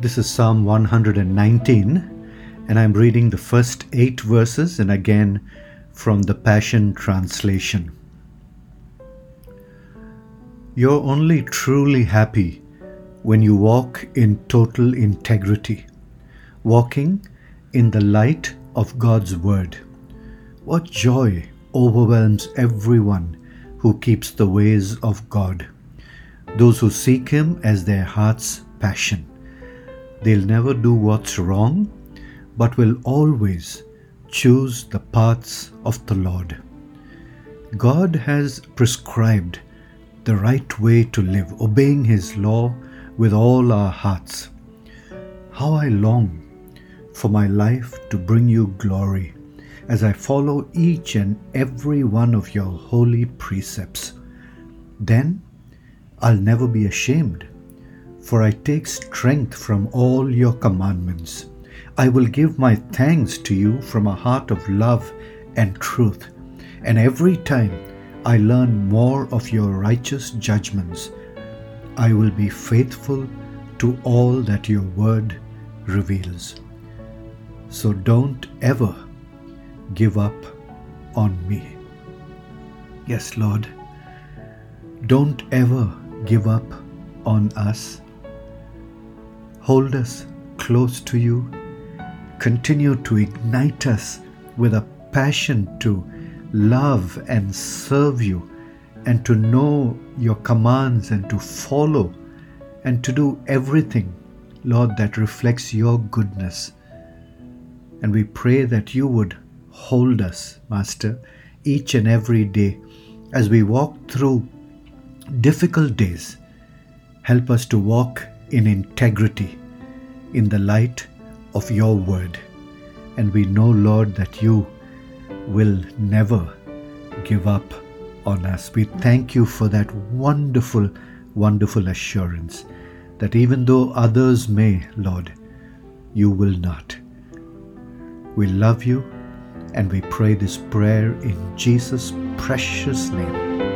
This is Psalm 119, and I'm reading the first eight verses and again from the Passion Translation. You're only truly happy when you walk in total integrity, walking in the light of God's Word. What joy overwhelms everyone who keeps the ways of God, those who seek Him as their heart's passion. They'll never do what's wrong, but will always choose the paths of the Lord. God has prescribed the right way to live, obeying His law with all our hearts. How I long for my life to bring you glory as I follow each and every one of your holy precepts. Then I'll never be ashamed for I take strength from all your commandments. I will give my thanks to you from a heart of love and truth. And every time I learn more of your righteous judgments, I will be faithful to all that your word reveals. So don't ever give up on me. Yes, Lord, don't ever give up on us Hold us close to you. Continue to ignite us with a passion to love and serve you and to know your commands and to follow and to do everything, Lord, that reflects your goodness. And we pray that you would hold us, Master, each and every day as we walk through difficult days. Help us to walk in integrity in the light of your word. And we know, Lord, that you will never give up on us. We thank you for that wonderful, wonderful assurance that even though others may, Lord, you will not. We love you and we pray this prayer in Jesus' precious name.